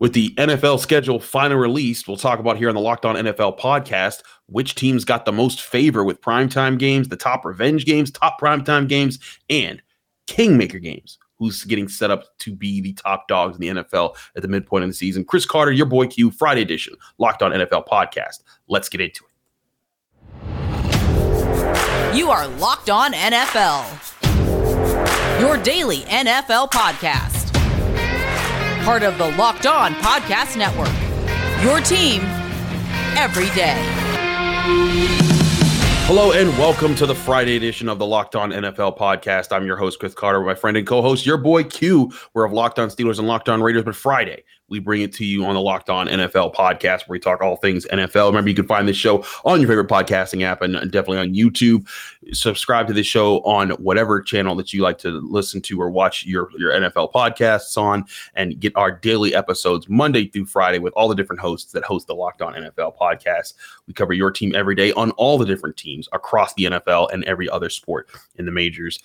With the NFL schedule finally released, we'll talk about here on the Locked On NFL podcast which teams got the most favor with primetime games, the top revenge games, top primetime games, and kingmaker games. Who's getting set up to be the top dogs in the NFL at the midpoint of the season? Chris Carter, your boy Q, Friday edition, Locked On NFL podcast. Let's get into it. You are Locked On NFL, your daily NFL podcast part of the Locked On Podcast Network. Your team every day. Hello and welcome to the Friday edition of the Locked On NFL podcast. I'm your host, Chris Carter, my friend and co-host, your boy Q. We're of Locked On Steelers and Locked On Raiders, but Friday we bring it to you on the Locked On NFL podcast, where we talk all things NFL. Remember, you can find this show on your favorite podcasting app and definitely on YouTube. Subscribe to this show on whatever channel that you like to listen to or watch your, your NFL podcasts on, and get our daily episodes Monday through Friday with all the different hosts that host the Locked On NFL podcast. We cover your team every day on all the different teams across the NFL and every other sport in the majors.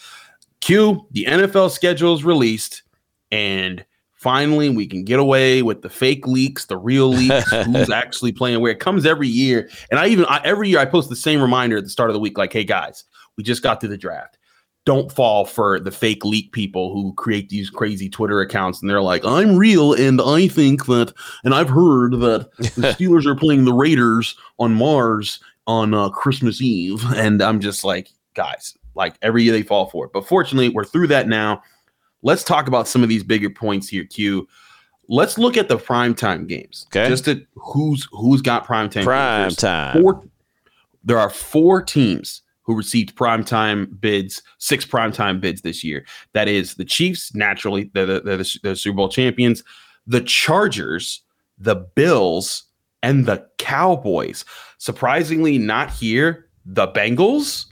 Q, the NFL schedule is released, and finally we can get away with the fake leaks, the real leaks, who's actually playing where. It comes every year, and I even I, every year I post the same reminder at the start of the week, like, "Hey guys, we just got through the draft. Don't fall for the fake leak people who create these crazy Twitter accounts, and they're like, I'm real, and I think that, and I've heard that the Steelers are playing the Raiders on Mars on uh, Christmas Eve, and I'm just like, guys, like every year they fall for it. But fortunately, we're through that now let's talk about some of these bigger points here, Q. Let's look at the primetime games. Okay. Just at who's who's got primetime. Prime time. Four, there are four teams who received primetime bids, six primetime bids this year. That is the Chiefs, naturally, they're the, they're the, the Super Bowl champions, the Chargers, the Bills, and the Cowboys. Surprisingly, not here. The Bengals,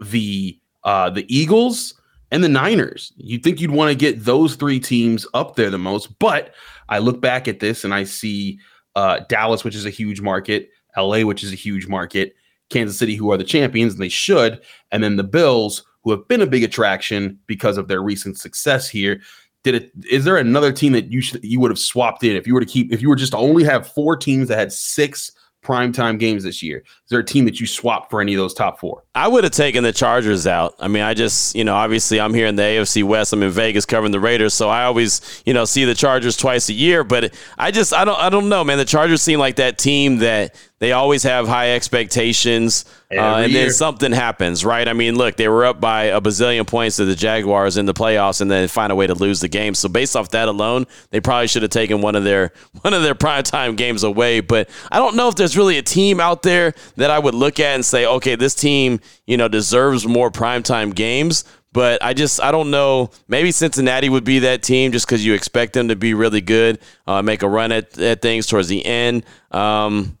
the uh, the Eagles, and the Niners. You'd think you'd want to get those three teams up there the most, but I look back at this and I see uh, Dallas, which is a huge market, LA, which is a huge market, Kansas City, who are the champions, and they should, and then the Bills, who have been a big attraction because of their recent success here. Did it? Is there another team that you should you would have swapped in if you were to keep if you were just to only have four teams that had six primetime games this year? Is there a team that you swapped for any of those top four? I would have taken the Chargers out. I mean, I just, you know, obviously I'm here in the AFC West. I'm in Vegas covering the Raiders, so I always, you know, see the Chargers twice a year. But I just, I don't, I don't know, man. The Chargers seem like that team that they always have high expectations, uh, and year. then something happens, right? I mean, look, they were up by a bazillion points to the Jaguars in the playoffs, and then find a way to lose the game. So based off that alone, they probably should have taken one of their one of their primetime games away. But I don't know if there's really a team out there that I would look at and say, okay, this team, you know, deserves more primetime games. But I just I don't know. Maybe Cincinnati would be that team just because you expect them to be really good, uh, make a run at, at things towards the end. Um,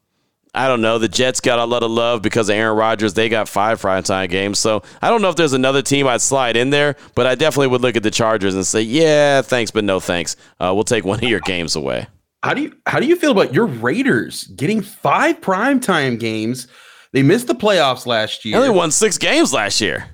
I don't know. The Jets got a lot of love because of Aaron Rodgers. They got five primetime games. So I don't know if there's another team I'd slide in there, but I definitely would look at the Chargers and say, yeah, thanks, but no thanks. Uh, we'll take one of your games away. How do you how do you feel about your Raiders getting five primetime games? They missed the playoffs last year. They only won six games last year.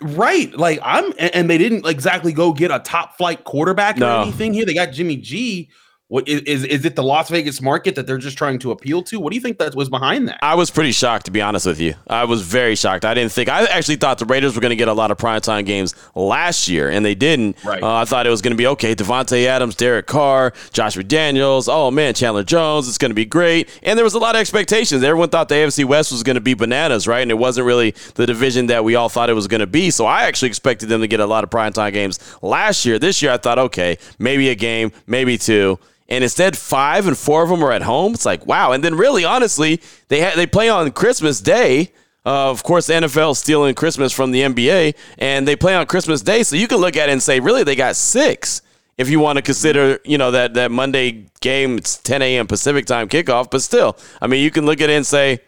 Right. Like I'm and they didn't exactly go get a top flight quarterback no. or anything here. They got Jimmy G, what is, is it the Las Vegas market that they're just trying to appeal to? What do you think that was behind that? I was pretty shocked to be honest with you. I was very shocked. I didn't think I actually thought the Raiders were going to get a lot of primetime games last year, and they didn't. Right. Uh, I thought it was going to be okay. Davante Adams, Derek Carr, Joshua Daniels. Oh man, Chandler Jones. It's going to be great. And there was a lot of expectations. Everyone thought the AFC West was going to be bananas, right? And it wasn't really the division that we all thought it was going to be. So I actually expected them to get a lot of primetime games last year. This year, I thought okay, maybe a game, maybe two and instead five and four of them are at home. It's like wow. And then really, honestly, they ha- they play on Christmas Day. Uh, of course, the NFL stealing Christmas from the NBA, and they play on Christmas Day. So you can look at it and say, really, they got six. If you want to consider, you know, that that Monday game, it's 10 a.m. Pacific time kickoff. But still, I mean, you can look at it and say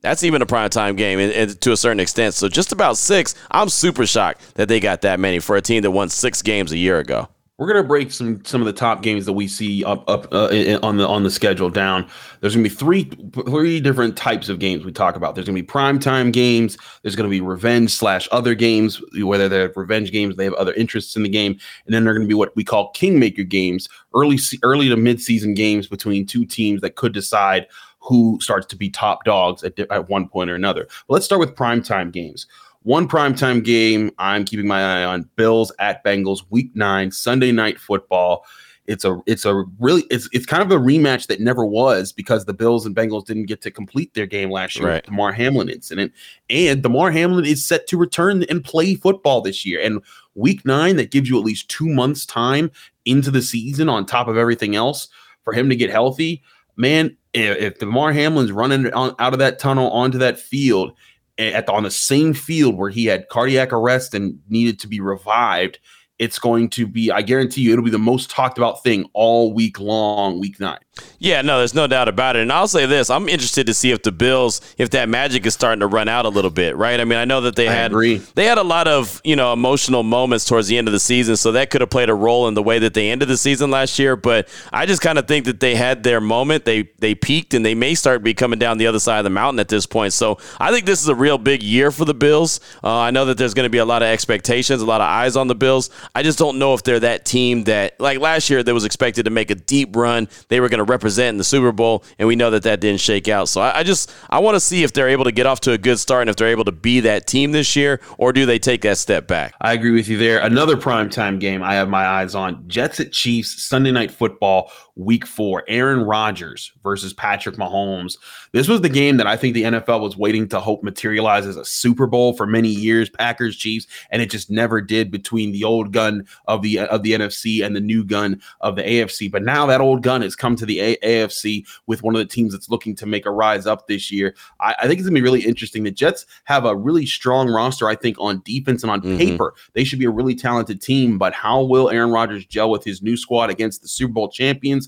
that's even a prime time game and, and to a certain extent. So just about six. I'm super shocked that they got that many for a team that won six games a year ago. We're gonna break some some of the top games that we see up up uh, on the on the schedule down. There's gonna be three three different types of games we talk about. There's gonna be primetime games. There's gonna be revenge slash other games, whether they're revenge games, they have other interests in the game, and then they're gonna be what we call kingmaker games, early early to mid season games between two teams that could decide who starts to be top dogs at, at one point or another. But let's start with primetime games. One primetime game I'm keeping my eye on Bills at Bengals, week nine, Sunday night football. It's a it's a really it's it's kind of a rematch that never was because the Bills and Bengals didn't get to complete their game last year right. with the Damar Hamlin incident. And Damar Hamlin is set to return and play football this year. And week nine, that gives you at least two months time into the season on top of everything else for him to get healthy. Man, if, if Damar Hamlin's running on, out of that tunnel onto that field at on the same field where he had cardiac arrest and needed to be revived, it's going to be, I guarantee you, it'll be the most talked about thing all week long, week nine. Yeah, no, there's no doubt about it. And I'll say this: I'm interested to see if the Bills, if that magic is starting to run out a little bit, right? I mean, I know that they I had agree. they had a lot of you know emotional moments towards the end of the season, so that could have played a role in the way that they ended the season last year. But I just kind of think that they had their moment, they they peaked, and they may start be coming down the other side of the mountain at this point. So I think this is a real big year for the Bills. Uh, I know that there's going to be a lot of expectations, a lot of eyes on the Bills. I just don't know if they're that team that like last year that was expected to make a deep run. They were going to represent in the Super Bowl, and we know that that didn't shake out. So I, I just I want to see if they're able to get off to a good start and if they're able to be that team this year, or do they take that step back? I agree with you there. Another primetime game I have my eyes on: Jets at Chiefs Sunday Night Football week four, Aaron Rodgers versus Patrick Mahomes. This was the game that I think the NFL was waiting to hope materialize as a Super Bowl for many years, Packers Chiefs, and it just never did between the old gun of the of the NFC and the new gun of the AFC. But now that old gun has come to the a- AFC with one of the teams that's looking to make a rise up this year. I, I think it's gonna be really interesting. The Jets have a really strong roster, I think, on defense and on mm-hmm. paper. They should be a really talented team, but how will Aaron Rodgers gel with his new squad against the Super Bowl champions?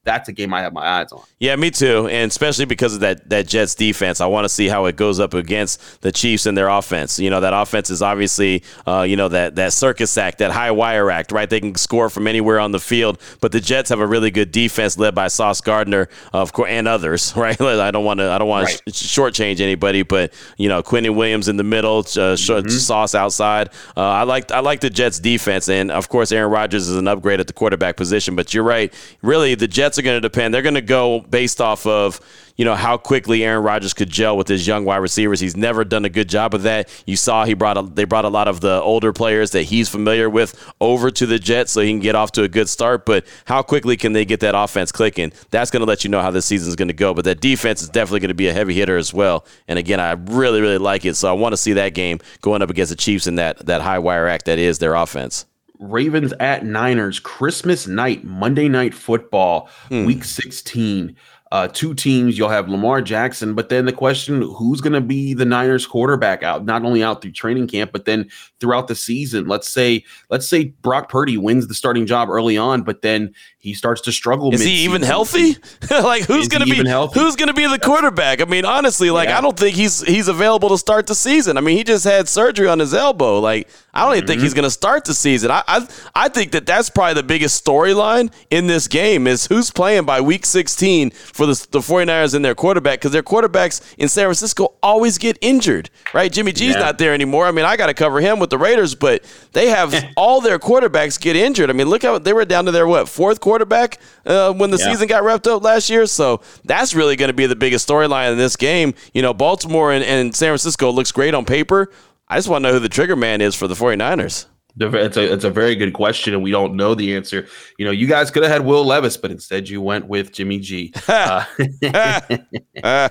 that's a game I have my eyes on. Yeah, me too, and especially because of that that Jets defense. I want to see how it goes up against the Chiefs and their offense. You know, that offense is obviously, uh, you know, that that circus act, that high wire act, right? They can score from anywhere on the field, but the Jets have a really good defense led by Sauce Gardner, of course, and others, right? I don't want to I don't want right. to sh- shortchange anybody, but you know, Quinnen Williams in the middle, uh, mm-hmm. Sauce outside. Uh, I like I like the Jets defense, and of course, Aaron Rodgers is an upgrade at the quarterback position. But you're right, really, the Jets are going to depend. They're going to go based off of you know how quickly Aaron Rodgers could gel with his young wide receivers. He's never done a good job of that. You saw he brought a, they brought a lot of the older players that he's familiar with over to the Jets so he can get off to a good start. But how quickly can they get that offense clicking? That's going to let you know how this season is going to go. But that defense is definitely going to be a heavy hitter as well. And again, I really really like it. So I want to see that game going up against the Chiefs in that that high wire act that is their offense. Ravens at Niners, Christmas night, Monday night football, hmm. week 16 uh, two teams. You'll have Lamar Jackson, but then the question: Who's going to be the Niners quarterback out? Not only out through training camp, but then throughout the season. Let's say, let's say Brock Purdy wins the starting job early on, but then he starts to struggle. Is mid-season. he even healthy? like who's going to be who's going to be the quarterback? I mean, honestly, like yeah. I don't think he's he's available to start the season. I mean, he just had surgery on his elbow. Like I don't even mm-hmm. think he's going to start the season. I, I I think that that's probably the biggest storyline in this game is who's playing by week 16 for the, the 49ers and their quarterback because their quarterbacks in San Francisco always get injured, right? Jimmy G's yeah. not there anymore. I mean, I got to cover him with the Raiders, but they have all their quarterbacks get injured. I mean, look how they were down to their what fourth quarterback uh, when the yeah. season got wrapped up last year. So that's really going to be the biggest storyline in this game. You know, Baltimore and, and San Francisco looks great on paper. I just want to know who the trigger man is for the 49ers. It's a it's a very good question, and we don't know the answer. You know, you guys could have had Will Levis, but instead you went with Jimmy G. uh,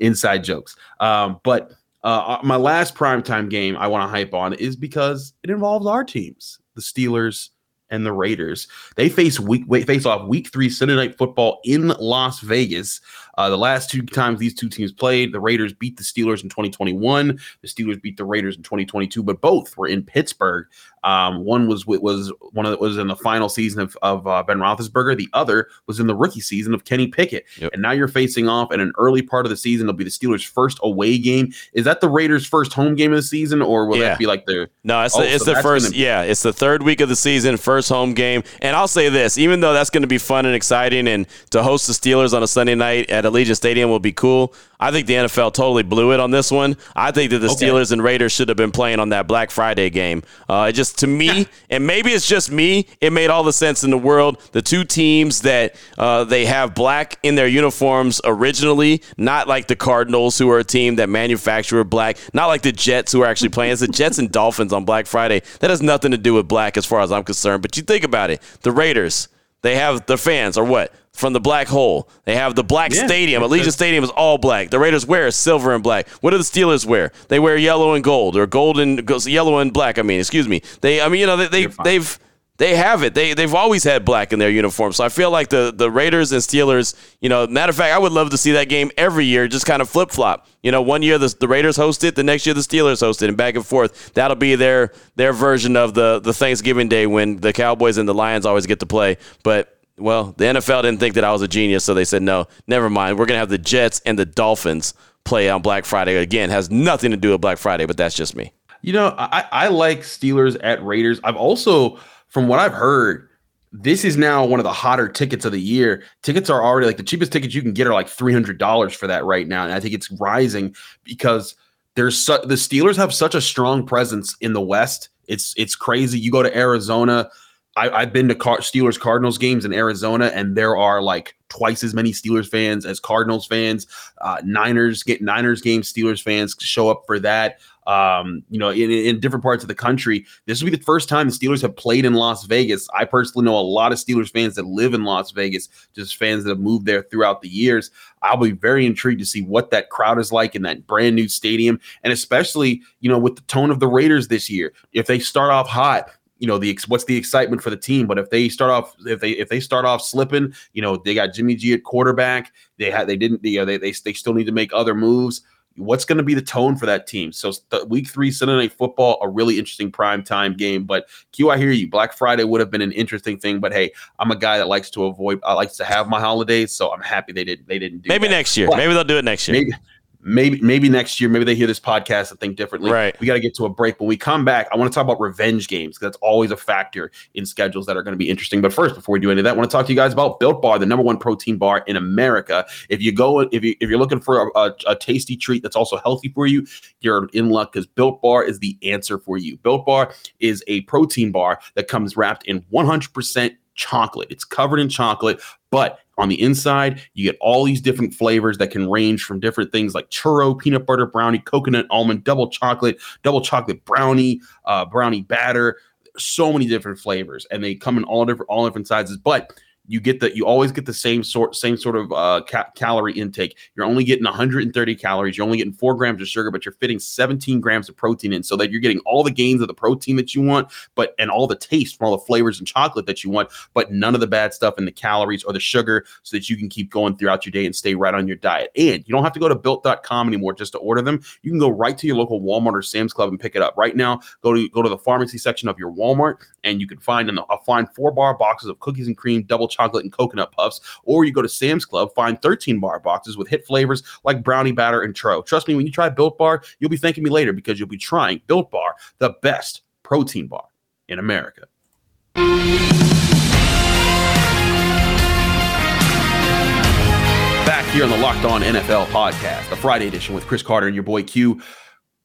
inside jokes. Um, but uh, my last primetime game I want to hype on is because it involves our teams, the Steelers and the Raiders. They face week face off week three Sunday night football in Las Vegas. Uh, the last two times these two teams played, the Raiders beat the Steelers in 2021. The Steelers beat the Raiders in 2022, but both were in Pittsburgh. Um, one was was one of the, was in the final season of, of uh, Ben Roethlisberger. The other was in the rookie season of Kenny Pickett. Yep. And now you're facing off in an early part of the season. It'll be the Steelers' first away game. Is that the Raiders' first home game of the season, or will yeah. that be like their? No, it's oh, the, it's so the first. Be- yeah, it's the third week of the season, first first home game. And I'll say this, even though that's going to be fun and exciting, and to host the Steelers on a Sunday night at Allegiant Stadium will be cool. I think the NFL totally blew it on this one. I think that the okay. Steelers and Raiders should have been playing on that Black Friday game. Uh, it just to me, and maybe it's just me, it made all the sense in the world. The two teams that uh, they have black in their uniforms originally, not like the Cardinals, who are a team that manufacture black, not like the Jets, who are actually playing. It's the Jets and Dolphins on Black Friday. That has nothing to do with black, as far as I'm concerned. But you think about it, the Raiders. They have the fans are what? From the black hole. They have the black yeah, stadium. Allegiant Stadium is all black. The Raiders wear silver and black. What do the Steelers wear? They wear yellow and gold or gold and yellow and black. I mean, excuse me. They I mean, you know, they, they they've they have it. They they've always had black in their uniform. So I feel like the the Raiders and Steelers, you know, matter of fact, I would love to see that game every year, just kind of flip flop. You know, one year the, the Raiders host it, the next year the Steelers host it, and back and forth. That'll be their their version of the the Thanksgiving Day when the Cowboys and the Lions always get to play. But well, the NFL didn't think that I was a genius, so they said, no, never mind. We're going to have the Jets and the Dolphins play on Black Friday. Again, has nothing to do with Black Friday, but that's just me. You know, I, I like Steelers at Raiders. I've also, from what I've heard, this is now one of the hotter tickets of the year. Tickets are already like the cheapest tickets you can get are like $300 for that right now. And I think it's rising because there's su- the Steelers have such a strong presence in the West. It's it's crazy. You go to Arizona, I, have been to Car- Steelers Cardinals games in Arizona, and there are like twice as many Steelers fans as Cardinals fans. Uh, Niners get Niners games, Steelers fans show up for that. Um, you know, in, in different parts of the country, this will be the first time the Steelers have played in Las Vegas. I personally know a lot of Steelers fans that live in Las Vegas, just fans that have moved there throughout the years. I'll be very intrigued to see what that crowd is like in that brand new stadium, and especially you know with the tone of the Raiders this year. If they start off hot, you know the what's the excitement for the team. But if they start off if they if they start off slipping, you know they got Jimmy G at quarterback. They had they didn't you know they they, they still need to make other moves. What's going to be the tone for that team? So week three Sunday night football, a really interesting prime time game. But Q, I hear you. Black Friday would have been an interesting thing, but hey, I'm a guy that likes to avoid. I like to have my holidays, so I'm happy they didn't They didn't do. Maybe that. next year. But maybe they'll do it next year. Maybe maybe maybe next year maybe they hear this podcast and think differently. Right. We got to get to a break. When we come back i want to talk about revenge games because that's always a factor in schedules that are going to be interesting. But first before we do any of that i want to talk to you guys about built bar the number one protein bar in america. If you go if you if you're looking for a, a, a tasty treat that's also healthy for you you're in luck because built bar is the answer for you. Built bar is a protein bar that comes wrapped in 100% chocolate. It's covered in chocolate, but on the inside, you get all these different flavors that can range from different things like churro, peanut butter brownie, coconut almond, double chocolate, double chocolate brownie, uh, brownie batter. So many different flavors, and they come in all different all different sizes. But you get the you always get the same sort same sort of uh, ca- calorie intake. You're only getting 130 calories. You're only getting four grams of sugar, but you're fitting 17 grams of protein in, so that you're getting all the gains of the protein that you want, but and all the taste from all the flavors and chocolate that you want, but none of the bad stuff in the calories or the sugar, so that you can keep going throughout your day and stay right on your diet. And you don't have to go to built.com anymore just to order them. You can go right to your local Walmart or Sam's Club and pick it up right now. Go to go to the pharmacy section of your Walmart, and you can find an, a find four bar boxes of cookies and cream, double chocolate and coconut puffs, or you go to Sam's Club, find 13 bar boxes with hit flavors like brownie batter and tro. Trust me, when you try Built Bar, you'll be thanking me later because you'll be trying Built Bar, the best protein bar in America. Back here on the Locked On NFL podcast, the Friday edition with Chris Carter and your boy Q.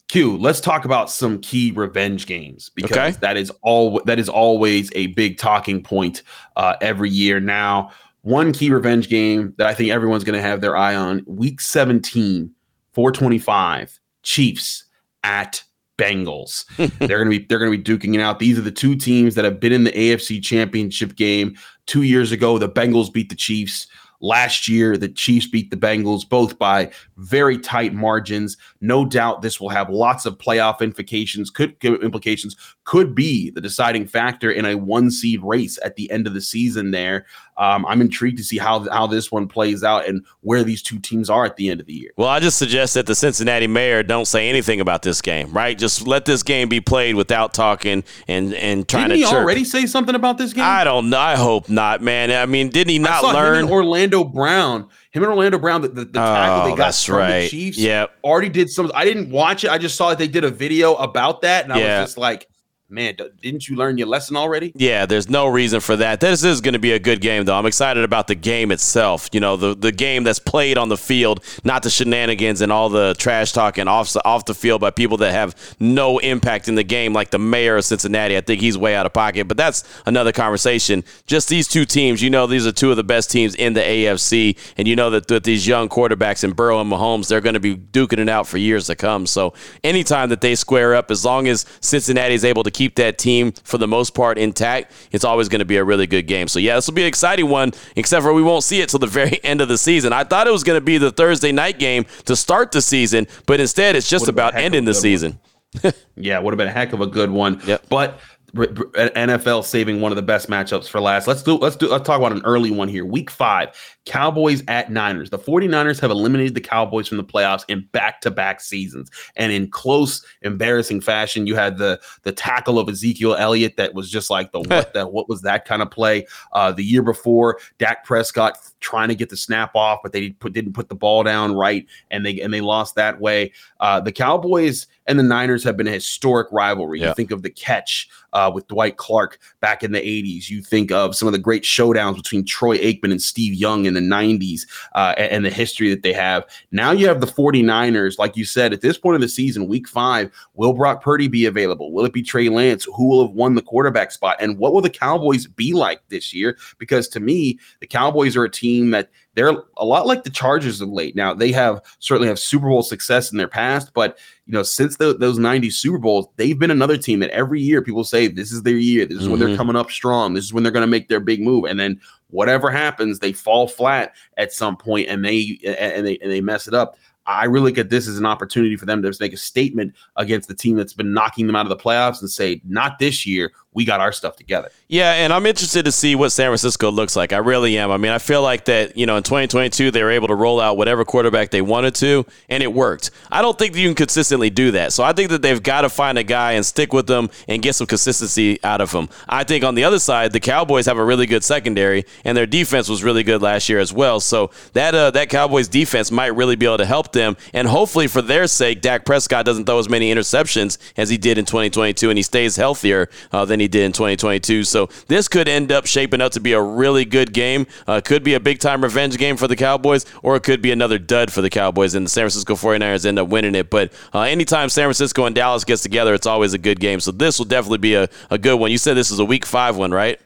Q, let's talk about some key revenge games because okay. that is all that is always a big talking point uh, every year. Now, one key revenge game that I think everyone's going to have their eye on: Week 17, 425, Chiefs at Bengals. they're going to be they're going to be duking it out. These are the two teams that have been in the AFC Championship game two years ago. The Bengals beat the Chiefs. Last year, the Chiefs beat the Bengals both by very tight margins. No doubt this will have lots of playoff implications, could implications, could be the deciding factor in a one seed race at the end of the season there. Um, I'm intrigued to see how how this one plays out and where these two teams are at the end of the year. Well, I just suggest that the Cincinnati mayor don't say anything about this game, right? Just let this game be played without talking and and trying didn't to. Did he already say something about this game? I don't know. I hope not, man. I mean, didn't he not learn? Orlando Brown him and Orlando Brown, the, the, the tackle oh, they got from right. the Chiefs, yep. already did some. I didn't watch it. I just saw that they did a video about that, and I yeah. was just like, man, didn't you learn your lesson already? Yeah, there's no reason for that. This is going to be a good game, though. I'm excited about the game itself. You know, the the game that's played on the field, not the shenanigans and all the trash talking off off the field by people that have no impact in the game, like the mayor of Cincinnati. I think he's way out of pocket, but that's another conversation. Just these two teams, you know, these are two of the best teams in the AFC, and you know that with these young quarterbacks in Burrow and Mahomes, they're going to be duking it out for years to come. So anytime that they square up, as long as Cincinnati is able to keep that team for the most part intact, it's always going to be a really good game. So yeah, this will be an exciting one. Except for we won't see it till the very end of the season. I thought it was going to be the Thursday night game to start the season, but instead it's just about ending the season. yeah, would have been a heck of a good one. Yep. But NFL saving one of the best matchups for last. Let's do let's do let's talk about an early one here. Week 5. Cowboys at Niners. The 49ers have eliminated the Cowboys from the playoffs in back-to-back seasons. And in close, embarrassing fashion, you had the the tackle of Ezekiel Elliott that was just like the what the what was that kind of play? Uh, the year before, Dak Prescott trying to get the snap off, but they put, didn't put the ball down right, and they and they lost that way. Uh, the Cowboys and the Niners have been a historic rivalry. Yeah. You think of the catch uh, with Dwight Clark back in the 80s. You think of some of the great showdowns between Troy Aikman and Steve Young in the 90s uh, and, and, the history that they have. Now you have the 49ers, like you said, at this point of the season, week five, will Brock Purdy be available? Will it be Trey Lance? Who will have won the quarterback spot? And what will the Cowboys be like this year? Because to me, the Cowboys are a team that they're a lot like the Chargers of late. Now they have certainly have Super Bowl success in their past, but you know since the, those '90s Super Bowls, they've been another team that every year people say this is their year. This is mm-hmm. when they're mm-hmm. coming up strong. This is when they're going to make their big move, and then whatever happens, they fall flat at some point, and they and they and they mess it up. I really get this as an opportunity for them to make a statement against the team that's been knocking them out of the playoffs and say, not this year we got our stuff together. Yeah, and I'm interested to see what San Francisco looks like. I really am. I mean, I feel like that, you know, in 2022, they were able to roll out whatever quarterback they wanted to, and it worked. I don't think you can consistently do that. So I think that they've got to find a guy and stick with them and get some consistency out of him. I think on the other side, the Cowboys have a really good secondary, and their defense was really good last year as well. So that uh, that Cowboys defense might really be able to help them, and hopefully for their sake, Dak Prescott doesn't throw as many interceptions as he did in 2022, and he stays healthier uh, than he did in 2022. So this could end up shaping up to be a really good game. Uh, could be a big time revenge game for the Cowboys, or it could be another dud for the Cowboys, and the San Francisco 49ers end up winning it. But uh, anytime San Francisco and Dallas gets together, it's always a good game. So this will definitely be a, a good one. You said this is a week five one, right?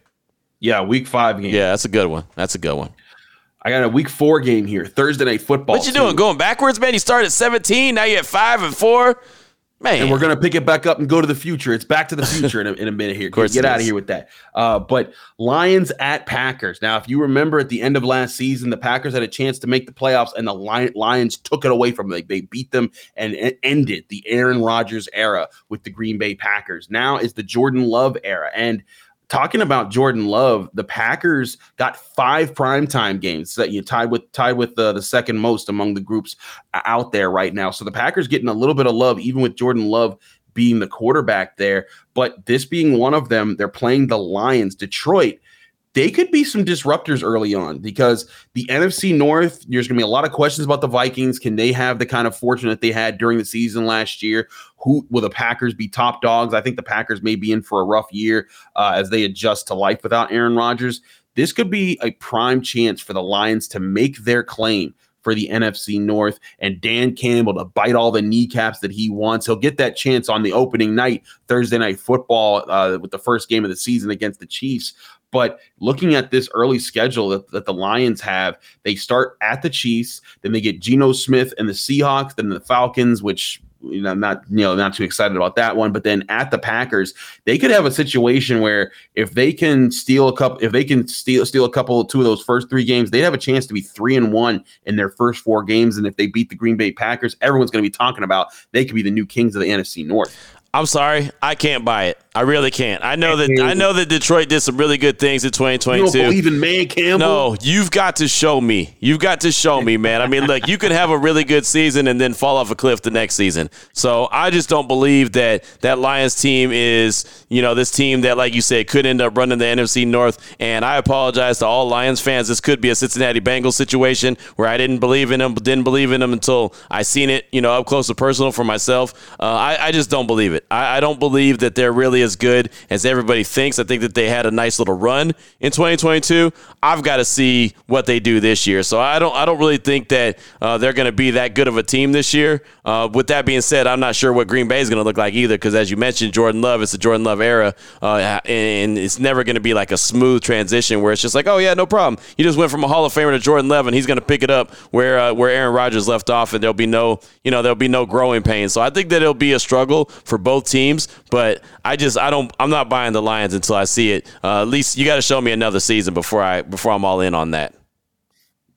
Yeah, week five game. Yeah, that's a good one. That's a good one. I got a week four game here, Thursday night football. What you doing? Going backwards, man? You started at 17, now you're at five and four. Man. And we're gonna pick it back up and go to the future. It's back to the future in, a, in a minute here. Of course Get out of here with that. Uh, but Lions at Packers. Now, if you remember at the end of last season, the Packers had a chance to make the playoffs, and the Lions took it away from them. They, they beat them and ended the Aaron Rodgers era with the Green Bay Packers. Now is the Jordan Love era, and talking about Jordan Love, the Packers got five primetime games that you tied with tied with the, the second most among the groups uh, out there right now. So the Packers getting a little bit of love, even with Jordan Love being the quarterback there. But this being one of them, they're playing the Lions. Detroit they could be some disruptors early on because the NFC North, there's going to be a lot of questions about the Vikings. Can they have the kind of fortune that they had during the season last year? Who will the Packers be top dogs? I think the Packers may be in for a rough year uh, as they adjust to life without Aaron Rodgers. This could be a prime chance for the Lions to make their claim for the NFC North and Dan Campbell to bite all the kneecaps that he wants. He'll get that chance on the opening night, Thursday night football, uh, with the first game of the season against the Chiefs. But looking at this early schedule that, that the Lions have, they start at the Chiefs, then they get Geno Smith and the Seahawks, then the Falcons, which you know, I'm not you know not too excited about that one. But then at the Packers, they could have a situation where if they can steal a couple, if they can steal steal a couple, two of those first three games, they'd have a chance to be three and one in their first four games. And if they beat the Green Bay Packers, everyone's going to be talking about they could be the new kings of the NFC North. I'm sorry, I can't buy it. I really can't. I know that I know that Detroit did some really good things in 2022. You don't believe in Man Campbell? No, you've got to show me. You've got to show me, man. I mean, look, you can have a really good season and then fall off a cliff the next season. So I just don't believe that that Lions team is, you know, this team that, like you said, could end up running the NFC North. And I apologize to all Lions fans. This could be a Cincinnati Bengals situation where I didn't believe in them, didn't believe in them until I seen it, you know, up close and personal for myself. Uh, I, I just don't believe it. I, I, don't believe that they're really as good as everybody thinks. I think that they had a nice little run in 2022. I've got to see what they do this year. So I don't I don't really think that uh, they're going to be that good of a team this year. Uh, with that being said, I'm not sure what Green Bay is going to look like either because as you mentioned, Jordan Love, it's the Jordan Love era, uh, and it's never going to be like a smooth transition where it's just like, oh yeah, no problem. You just went from a Hall of Famer to Jordan Love, and he's going to pick it up where uh, where Aaron Rodgers left off, and there'll be no you know there'll be no growing pain. So I think that it'll be a struggle for both teams, but I just I don't I'm not buying the Lions until I see it. Uh, at least you got to show me another season before I before I'm all in on that.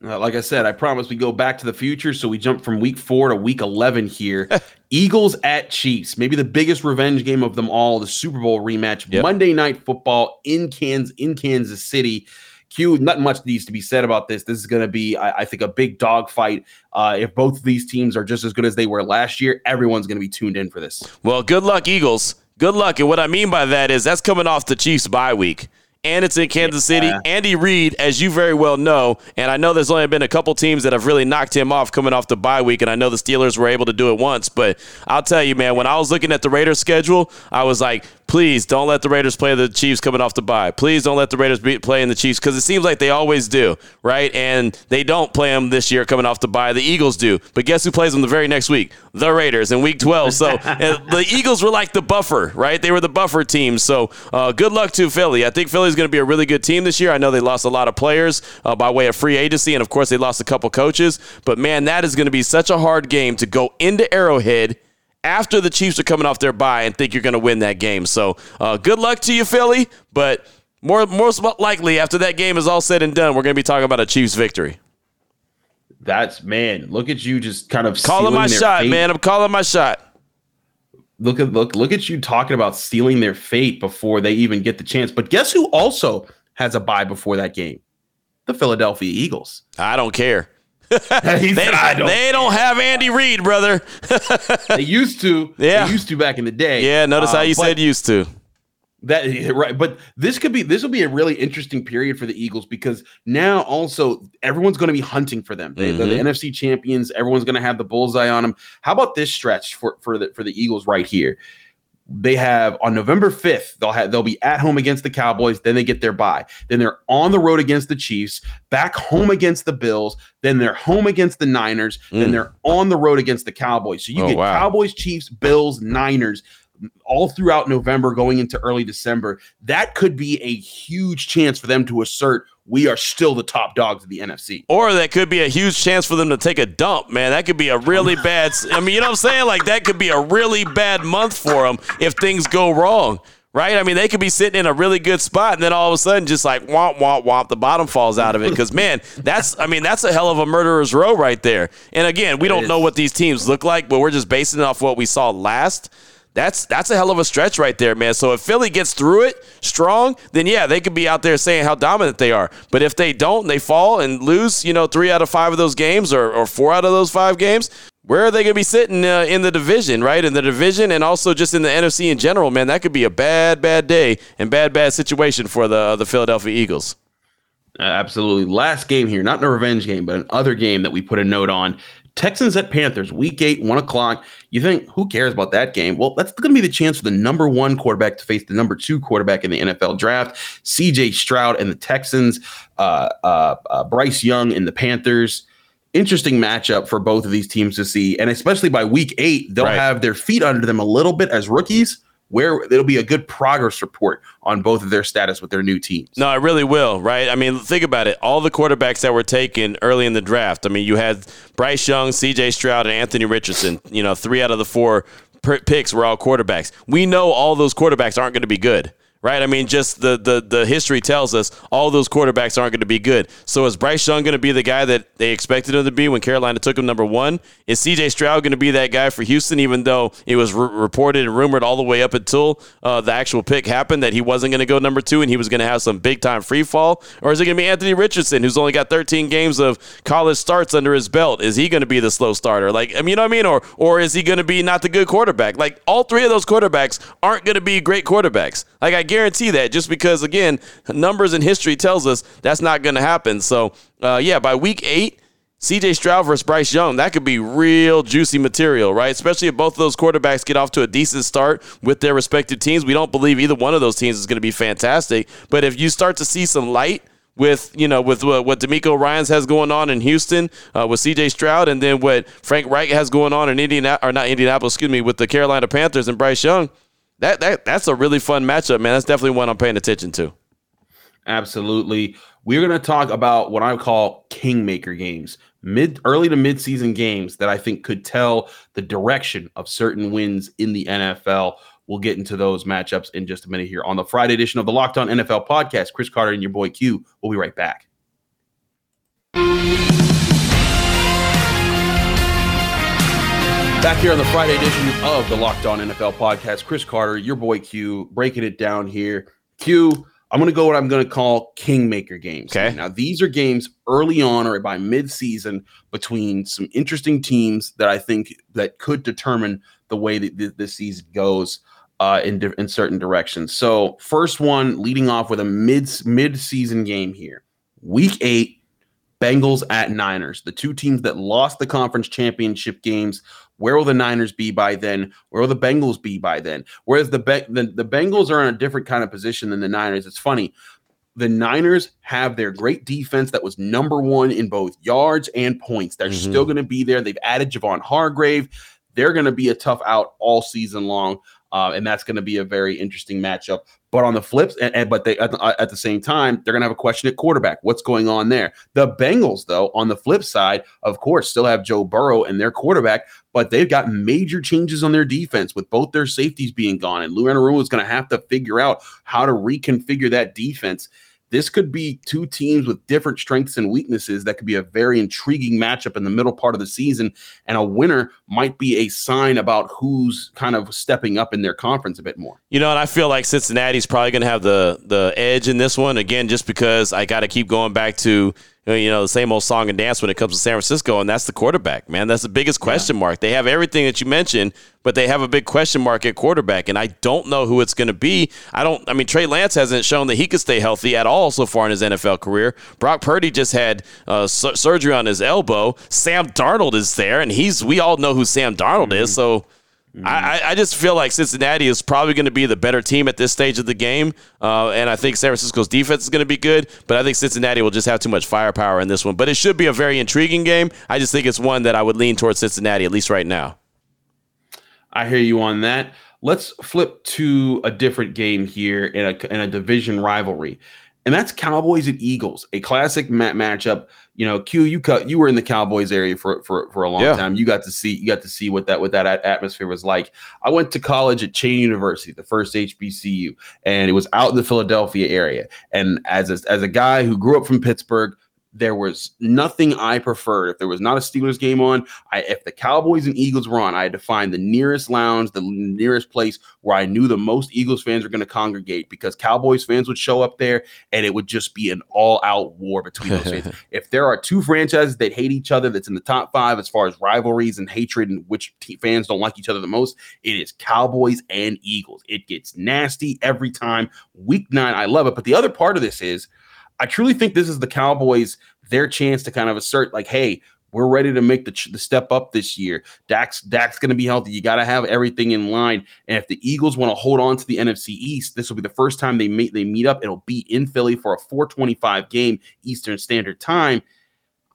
Uh, like I said, I promise we go back to the future. So we jump from week four to week 11 here. Eagles at Chiefs, maybe the biggest revenge game of them all, the Super Bowl rematch, yep. Monday Night Football in Kansas, in Kansas City. Q, not much needs to be said about this. This is going to be, I, I, think, a big dogfight. Uh, if both of these teams are just as good as they were last year, everyone's going to be tuned in for this. Well, good luck, Eagles. Good luck. And what I mean by that is that's coming off the Chiefs' bye week and it's in Kansas City. Andy Reid, as you very well know, and I know there's only been a couple teams that have really knocked him off coming off the bye week, and I know the Steelers were able to do it once, but I'll tell you, man, when I was looking at the Raiders schedule, I was like, please don't let the Raiders play the Chiefs coming off the bye. Please don't let the Raiders be playing the Chiefs because it seems like they always do, right? And they don't play them this year coming off the bye. The Eagles do. But guess who plays them the very next week? The Raiders in week 12. So the Eagles were like the buffer, right? They were the buffer team. So uh, good luck to Philly. I think Philly's going to be a really good team this year. I know they lost a lot of players uh, by way of free agency, and of course, they lost a couple coaches. But man, that is going to be such a hard game to go into Arrowhead after the Chiefs are coming off their bye and think you're going to win that game. So uh, good luck to you, Philly. But more most likely, after that game is all said and done, we're going to be talking about a Chiefs victory. That's man. Look at you, just kind of calling my shot, fate. man. I'm calling my shot. Look at look look at you talking about stealing their fate before they even get the chance. But guess who also has a bye before that game? The Philadelphia Eagles. I don't care. they, don't. they don't have Andy Reid, brother. they used to. Yeah. They used to back in the day. Yeah, notice how you said used to. That right, but this could be this will be a really interesting period for the Eagles because now also everyone's going to be hunting for them. They, mm-hmm. They're the. NFC champions. Everyone's going to have the bullseye on them. How about this stretch for for the for the Eagles right here? They have on November 5th, they'll have they'll be at home against the Cowboys, then they get their bye. Then they're on the road against the Chiefs, back home against the Bills, then they're home against the Niners, mm. then they're on the road against the Cowboys. So you oh, get wow. Cowboys, Chiefs, Bills, Niners all throughout November going into early December. That could be a huge chance for them to assert we are still the top dogs of the NFC. Or that could be a huge chance for them to take a dump, man. That could be a really bad. I mean, you know what I'm saying? Like that could be a really bad month for them if things go wrong. Right? I mean, they could be sitting in a really good spot, and then all of a sudden, just like womp, womp, womp, the bottom falls out of it. Because, man, that's, I mean, that's a hell of a murderer's row right there. And again, we don't know what these teams look like, but we're just basing it off what we saw last that's that's a hell of a stretch right there, man. So if Philly gets through it strong, then yeah, they could be out there saying how dominant they are. But if they don't, they fall and lose, you know, three out of five of those games or, or four out of those five games. Where are they going to be sitting uh, in the division, right? In the division and also just in the NFC in general, man. That could be a bad, bad day and bad, bad situation for the the Philadelphia Eagles. Absolutely. Last game here, not a revenge game, but another game that we put a note on. Texans at Panthers, week eight, one o'clock. You think, who cares about that game? Well, that's going to be the chance for the number one quarterback to face the number two quarterback in the NFL draft. CJ Stroud and the Texans, uh, uh, uh, Bryce Young and the Panthers. Interesting matchup for both of these teams to see. And especially by week eight, they'll right. have their feet under them a little bit as rookies where it'll be a good progress report on both of their status with their new teams. No, it really will, right? I mean, think about it. All the quarterbacks that were taken early in the draft. I mean, you had Bryce Young, C.J. Stroud, and Anthony Richardson. You know, three out of the four picks were all quarterbacks. We know all those quarterbacks aren't going to be good right? I mean, just the the the history tells us all those quarterbacks aren't going to be good. So is Bryce Young going to be the guy that they expected him to be when Carolina took him number one? Is C.J. Stroud going to be that guy for Houston? Even though it was reported and rumored all the way up until uh, the actual pick happened that he wasn't going to go number two and he was going to have some big time free fall, or is it going to be Anthony Richardson who's only got 13 games of college starts under his belt? Is he going to be the slow starter? Like, I mean, you know what I mean? Or or is he going to be not the good quarterback? Like, all three of those quarterbacks aren't going to be great quarterbacks. Like, I guarantee that just because, again, numbers and history tells us that's not going to happen. So, uh, yeah, by week eight, CJ Stroud versus Bryce Young, that could be real juicy material, right? Especially if both of those quarterbacks get off to a decent start with their respective teams. We don't believe either one of those teams is going to be fantastic. But if you start to see some light with you know with what, DeMeco Ryans has going on in Houston uh, with C.J. Stroud, and then what Frank Reich has going on in Indiana or not Indianapolis, excuse me, with the Carolina Panthers and Bryce Young. That that that's a really fun matchup, man. That's definitely one I'm paying attention to. Absolutely. We're going to talk about what I call kingmaker games, mid early to mid-season games that I think could tell the direction of certain wins in the NFL. We'll get into those matchups in just a minute here on the Friday edition of the Locked On NFL podcast. Chris Carter and your boy Q. We'll be right back. Back here on the Friday edition of the Locked On NFL podcast, Chris Carter, your boy Q, breaking it down here. Q, I'm going to go what I'm going to call kingmaker games. Okay. Now, these are games early on or by mid-season between some interesting teams that I think that could determine the way that this, season goes uh, in di- in certain directions. So, first one leading off with a mid mid-season game here. Week 8 Bengals at Niners, the two teams that lost the conference championship games. Where will the Niners be by then? Where will the Bengals be by then? Whereas the Be- the, the Bengals are in a different kind of position than the Niners. It's funny. The Niners have their great defense that was number one in both yards and points. They're Mhm. still going to be there. They've added Javon Hargrave. They're going to be a tough out all season long. Uh, and that's going to be a very interesting matchup. But on the flips, and, and but they at the, at the same time, they're to have a question at quarterback. What's going on there? The Bengals, though, on the flip side, of course, still have Joe Burrow and their quarterback, but they've got major changes on their defense with both their safeties being gone. And Lou Anarumo is to have to figure out how to reconfigure that defense. This could be two teams with different strengths and weaknesses that could be a very intriguing matchup in the middle part of the season. And a winner might be a sign about who's kind of stepping up in their conference a bit more. You know, and I feel like Cincinnati's probably going to have the the edge in this one again, just because I got to keep going back to you know the same old song and dance when it comes to San Francisco, and that's the quarterback, man. That's the biggest question mark. They have everything that you mentioned, but they have a big question mark at quarterback, and I don't know who it's going to be. I don't. I mean, Trey Lance hasn't shown that he could stay healthy at all so far in his NFL career. Brock Purdy just had uh, su- surgery on his elbow. Sam Darnold is there, and he's we all know who Sam Darnold is, so. I, I just feel like Cincinnati is probably going to be the better team at this stage of the game, uh, and I think San Francisco's defense is going to be good. But I think Cincinnati will just have too much firepower in this one. But it should be a very intriguing game. I just think it's one that I would lean towards Cincinnati at least right now. I hear you on that. Let's flip to a different game here in a in a division rivalry, and that's Cowboys and Eagles, a classic mat matchup. You know, Q, you cut, you were in the Cowboys area for for for a long Yeah. time. You got to see you got to see what that what that atmosphere was like. I went to college at Cheyney University, the first HBCU, and it was out in the Philadelphia area. And as a, as a guy who grew up from Pittsburgh, there was nothing I preferred. If there was not a Steelers game on, I if the Cowboys and Eagles were on, I had to find the nearest lounge, the nearest place where I knew the most Eagles fans were going to congregate because Cowboys fans would show up there and it would just be an all-out war between those fans. If there are two franchises that hate each other that's in the top 5 as far as rivalries and hatred and which te- fans don't like each other the most, it is Cowboys and Eagles. It gets nasty every time. Week 9, I love it, but the other part of this is I truly think this is the Cowboys their chance to kind of assert like, hey, we're ready to make the, the step up this year. Dak's Dak's going to be healthy. You got to have everything in line. And if the Eagles want to hold on to the NFC East, this will be the first time they meet they meet up. It'll be in Philly for a 425 game Eastern Standard Time.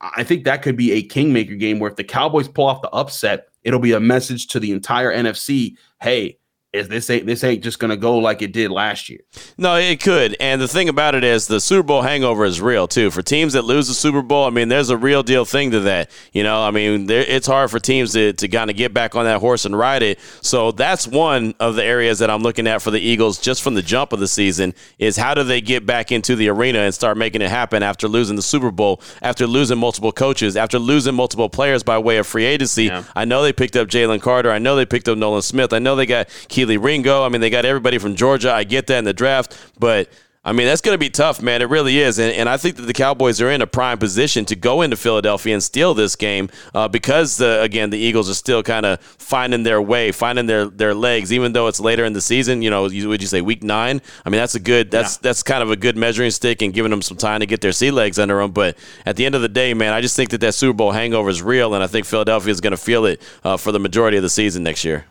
I think that could be a kingmaker game where if the Cowboys pull off the upset, it'll be a message to the entire NFC. Hey, is this ain't this ain't just gonna go like it did last year? No, it could. And the thing about it is the Super Bowl hangover is real too. For teams that lose the Super Bowl, I mean, there's a real deal thing to that. You know, I mean, there, it's hard for teams to, to kind of get back on that horse and ride it. So that's one of the areas that I'm looking at for the Eagles just from the jump of the season is how do they get back into the arena and start making it happen after losing the Super Bowl, after losing multiple coaches, after losing multiple players by way of free agency. Yeah. I know they picked up Jalen Carter. I know they picked up Nolan Smith. I know they got Kelee Ringo. I mean, they got everybody from Georgia. I get that in the draft, but I mean, that's going to be tough, man. It really is. And, and I think that the Cowboys are in a prime position to go into Philadelphia and steal this game uh, because, the, again, the Eagles are still kind of finding their way, finding their, their legs, even though it's later in the season. You know, would you say week nine? I mean, that's a good, that's, yeah. that's kind of a good measuring stick and giving them some time to get their sea legs under them. But at the end of the day, man, I just think that that Super Bowl hangover is real. And I think Philadelphia is going to feel it uh, for the majority of the season next year.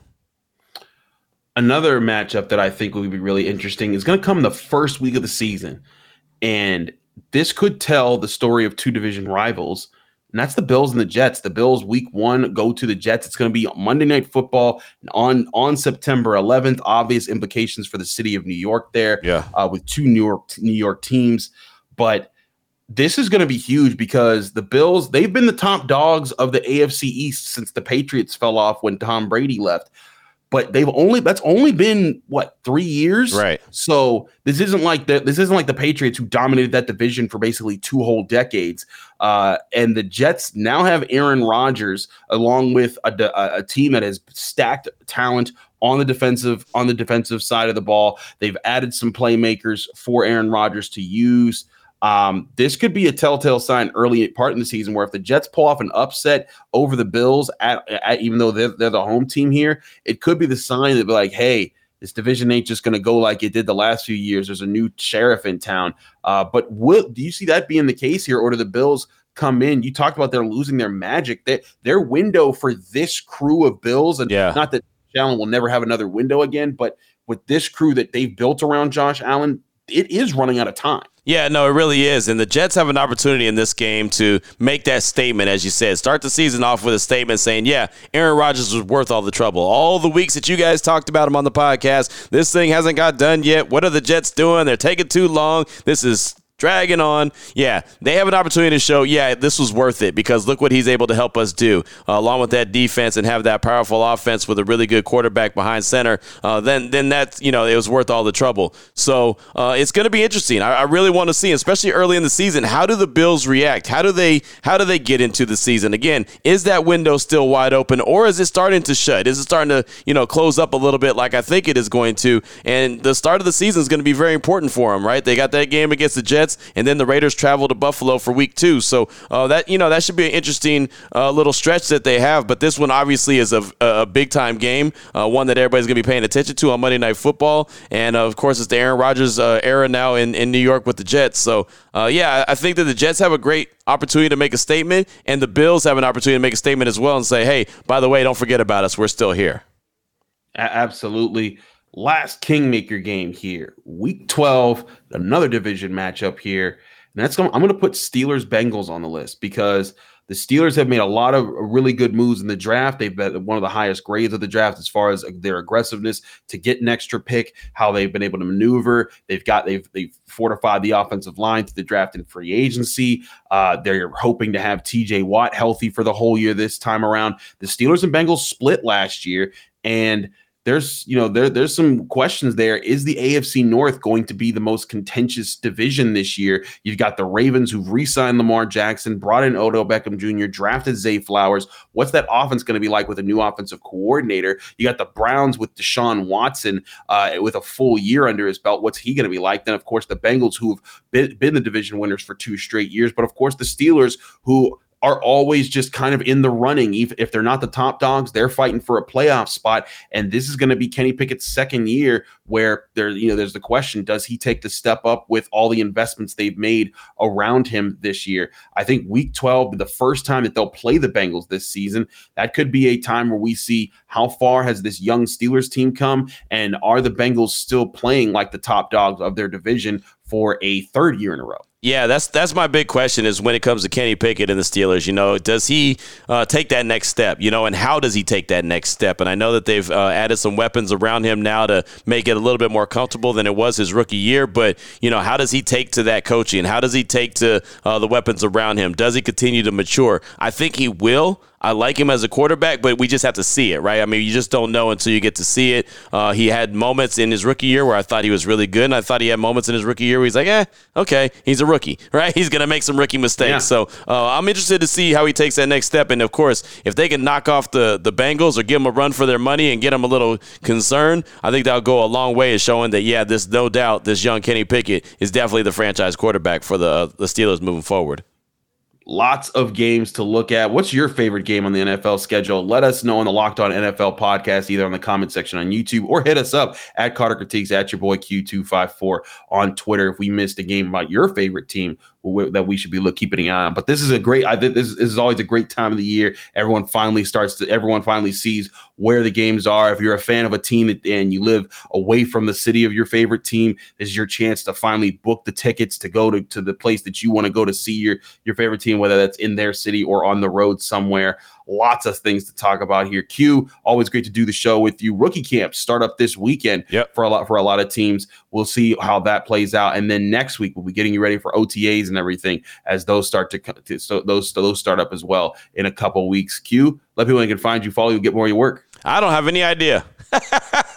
Another matchup that I think will be really interesting is going to come the first week of the season. And this could tell the story of two division rivals. And that's the Bills and the Jets. The Bills week one go to the Jets. It's going to be Monday Night Football on on September 11th. Obvious implications for the city of New York there. Yeah. Uh, with two New York New York teams, but this is going to be huge because the Bills they've been the top dogs of the AFC East since the Patriots fell off when Tom Brady left but they've only that's only been what three years? Right. So this isn't like the this isn't like the patriots who dominated that division for basically two whole decades. Uh, and the jets now have aaron rodgers along with a, a, a team that has stacked talent on the defensive on the defensive side of the ball. They've added some playmakers for aaron rodgers to use um, this could be a telltale sign early part in the season where if the Jets pull off an upset over the Bills, at, at even though they're, they're the home team here, it could be the sign that be like, hey, this division ain't just going to go like it did the last few years. There's a new sheriff in town. Uh, but will, do you see that being the case here, or do the Bills come in? You talked about they're losing their magic. They, their window for this crew of Bills, and yeah. not that Allen will never have another window again, but with this crew that they've built around Josh Allen, it is running out of time. Yeah, no, it really is. And the Jets have an opportunity in this game to make that statement, as you said. Start the season off with a statement saying, yeah, Aaron Rodgers was worth all the trouble. All the weeks that you guys talked about him on the podcast, this thing hasn't got done yet. What are the Jets doing? They're taking too long. This is dragging on. Yeah, they have an opportunity to show, yeah, this was worth it because look what he's able to help us do, uh, along with that defense and have that powerful offense with a really good quarterback behind center. Uh, then, then that you know it was worth all the trouble. So uh, it's going to be interesting. I, I really want to see, especially early in the season, how do the Bills react? How do they how do they get into the season again? Is that window still wide open, or is it starting to shut? Is it starting to you know close up a little bit like I think it is going to? And the start of the season is going to be very important for them, right? They got that game against the Jets Jets, and then the Raiders travel to Buffalo for Week Two. So uh, that you know that should be an interesting uh, little stretch that they have. But this one obviously is a, a big time game, uh, one that everybody's going to be paying attention to on Monday Night Football, and of course it's the Aaron Rodgers uh, era now in, in New York with the Jets. So uh, yeah, I think that the Jets have a great opportunity to make a statement, and the Bills have an opportunity to make a statement as well and say, hey, by the way, don't forget about us. We're still here. Absolutely last Kingmaker game here, week 12, another division matchup here. And that's going I'm going to put Steelers Bengals on the list because the Steelers have made a lot of really good moves in the draft. They've been one of the highest grades of the draft as far as their aggressiveness to get an extra pick, how they've been able to maneuver. They've got they've they've fortified the offensive line to the draft and free agency. Uh, they're hoping to have TJ Watt healthy for the whole year this time around. The Steelers and Bengals split last year and there's you know there there's some questions there. Is the AFC North going to be the most contentious division this year? You've got the Ravens who've re-signed Lamar Jackson, brought in Odell Beckham Jr., drafted Zay Flowers. What's that offense going to be like with a new offensive coordinator? You got the Browns with Deshaun Watson uh, with a full year under his belt. What's he going to be like? Then of course the Bengals who've been, been the division winners for two straight years, but of course the Steelers who are always just kind of in the running. If they're not the top dogs, they're fighting for a playoff spot. And this is going to be Kenny Pickett's second year where there, you know, there's the question: Does he take the step up with all the investments they've made around him this year? I think Week 12, the first time that they'll play the Bengals this season, that could be a time where we see how far has this young Steelers team come, and are the Bengals still playing like the top dogs of their division for a third year in a row? Yeah, that's that's my big question is when it comes to Kenny Pickett and the Steelers. You know, does he uh, take that next step? You know, and how does he take that next step? And I know that they've uh, added some weapons around him now to make it a little bit more comfortable than it was his rookie year. But you know, how does he take to that coaching? How does he take to uh, the weapons around him? Does he continue to mature? I think he will. I like him as a quarterback, but we just have to see it, right? I mean, you just don't know until you get to see it. Uh, he had moments in his rookie year where I thought he was really good, and I thought he had moments in his rookie year where he's like, eh, okay, he's a rookie, right? He's going to make some rookie mistakes. Yeah. So uh, I'm interested to see how he takes that next step. And of course, if they can knock off the the Bengals or give them a run for their money and get them a little concerned, I think that'll go a long way in showing that yeah, this no doubt this young Kenny Pickett is definitely the franchise quarterback for the uh, the Steelers moving forward. Lots of games to look at. What's your favorite game on the NFL schedule? Let us know on the Locked On NFL podcast, either on the comment section on YouTube or hit us up at Carter Critiques at your boy Q254 on Twitter. If we missed a game about your favorite team, that we should be look, keeping an eye on. But this is a great. I think this, this is always a great time of the year. Everyone finally starts to. Everyone finally sees where the games are. If you're a fan of a team and you live away from the city of your favorite team, this is your chance to finally book the tickets to go to, to the place that you want to go to see your your favorite team, whether that's in their city or on the road somewhere. Lots of things to talk about here. Q, always great to do the show with you. Rookie camps start up this weekend yep. for a lot for a lot of teams. We'll see how that plays out, and then next week we'll be getting you ready for OTAs and everything as those start to, to so those those start up as well in a couple weeks. Q, let people know can find you, follow you, get more of your work. I don't have any idea.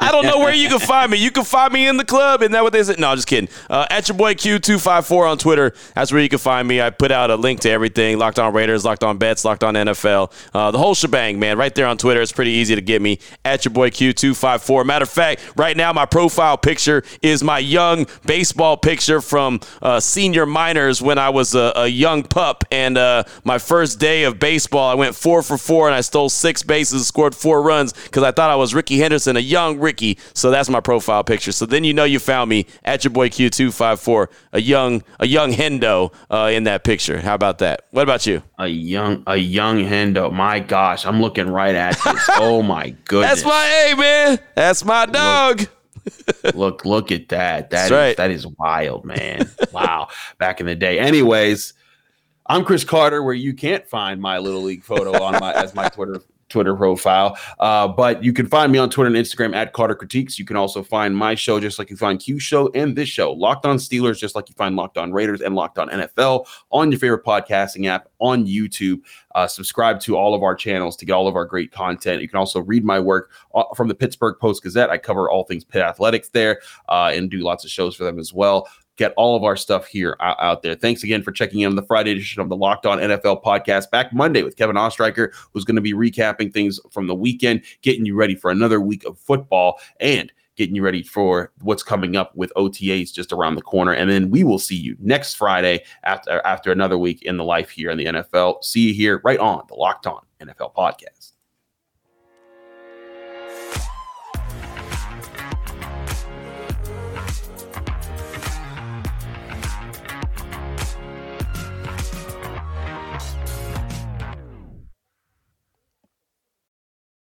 I don't know where you can find me. You can find me in the club. Isn't that what they said? No, I'm just kidding. Uh, at your boy Q254 on Twitter. That's where you can find me. I put out a link to everything Locked on Raiders, Locked on Bets, Locked on NFL. Uh, the whole shebang, man. Right there on Twitter. It's pretty easy to get me. At your boy Q254. Matter of fact, right now, my profile picture is my young baseball picture from uh, senior minors when I was a, a young pup. And uh, my first day of baseball, I went four for four and I stole six bases, scored four runs because I thought I was Rickey Henderson, a young Rickey. So that's my profile picture. So then you know you found me at your boy Q254, a young a young Hendo uh, in that picture. How about that? What about you? A young a young Hendo. My gosh, I'm looking right at this. oh my goodness. That's my A man. That's my dog. Look, look, look at that. That is, right. that is wild, man. wow. Back in the day. Anyways, I'm Chris Carter, where you can't find my little league photo on my as my Twitter Twitter profile. Uh, but you can find me on Twitter and Instagram at Carter Critiques. You can also find my show just like you find Q Show and this show, Locked On Steelers, just like you find Locked On Raiders and Locked On NFL on your favorite podcasting app on YouTube. Uh, subscribe to all of our channels to get all of our great content. You can also read my work uh, from the Pittsburgh Post Gazette. I cover all things Pitt athletics there uh, and do lots of shows for them as well get all of our stuff here out, there. Thanks again for checking in on the Friday edition of the Locked On NFL podcast. Back Monday with Kevin Ostreicher, who's going to be recapping things from the weekend, getting you ready for another week of football and getting you ready for what's coming up with OTAs just around the corner. And then we will see you next Friday after after another week in the life here in the NFL. See you here right on the Locked On NFL podcast.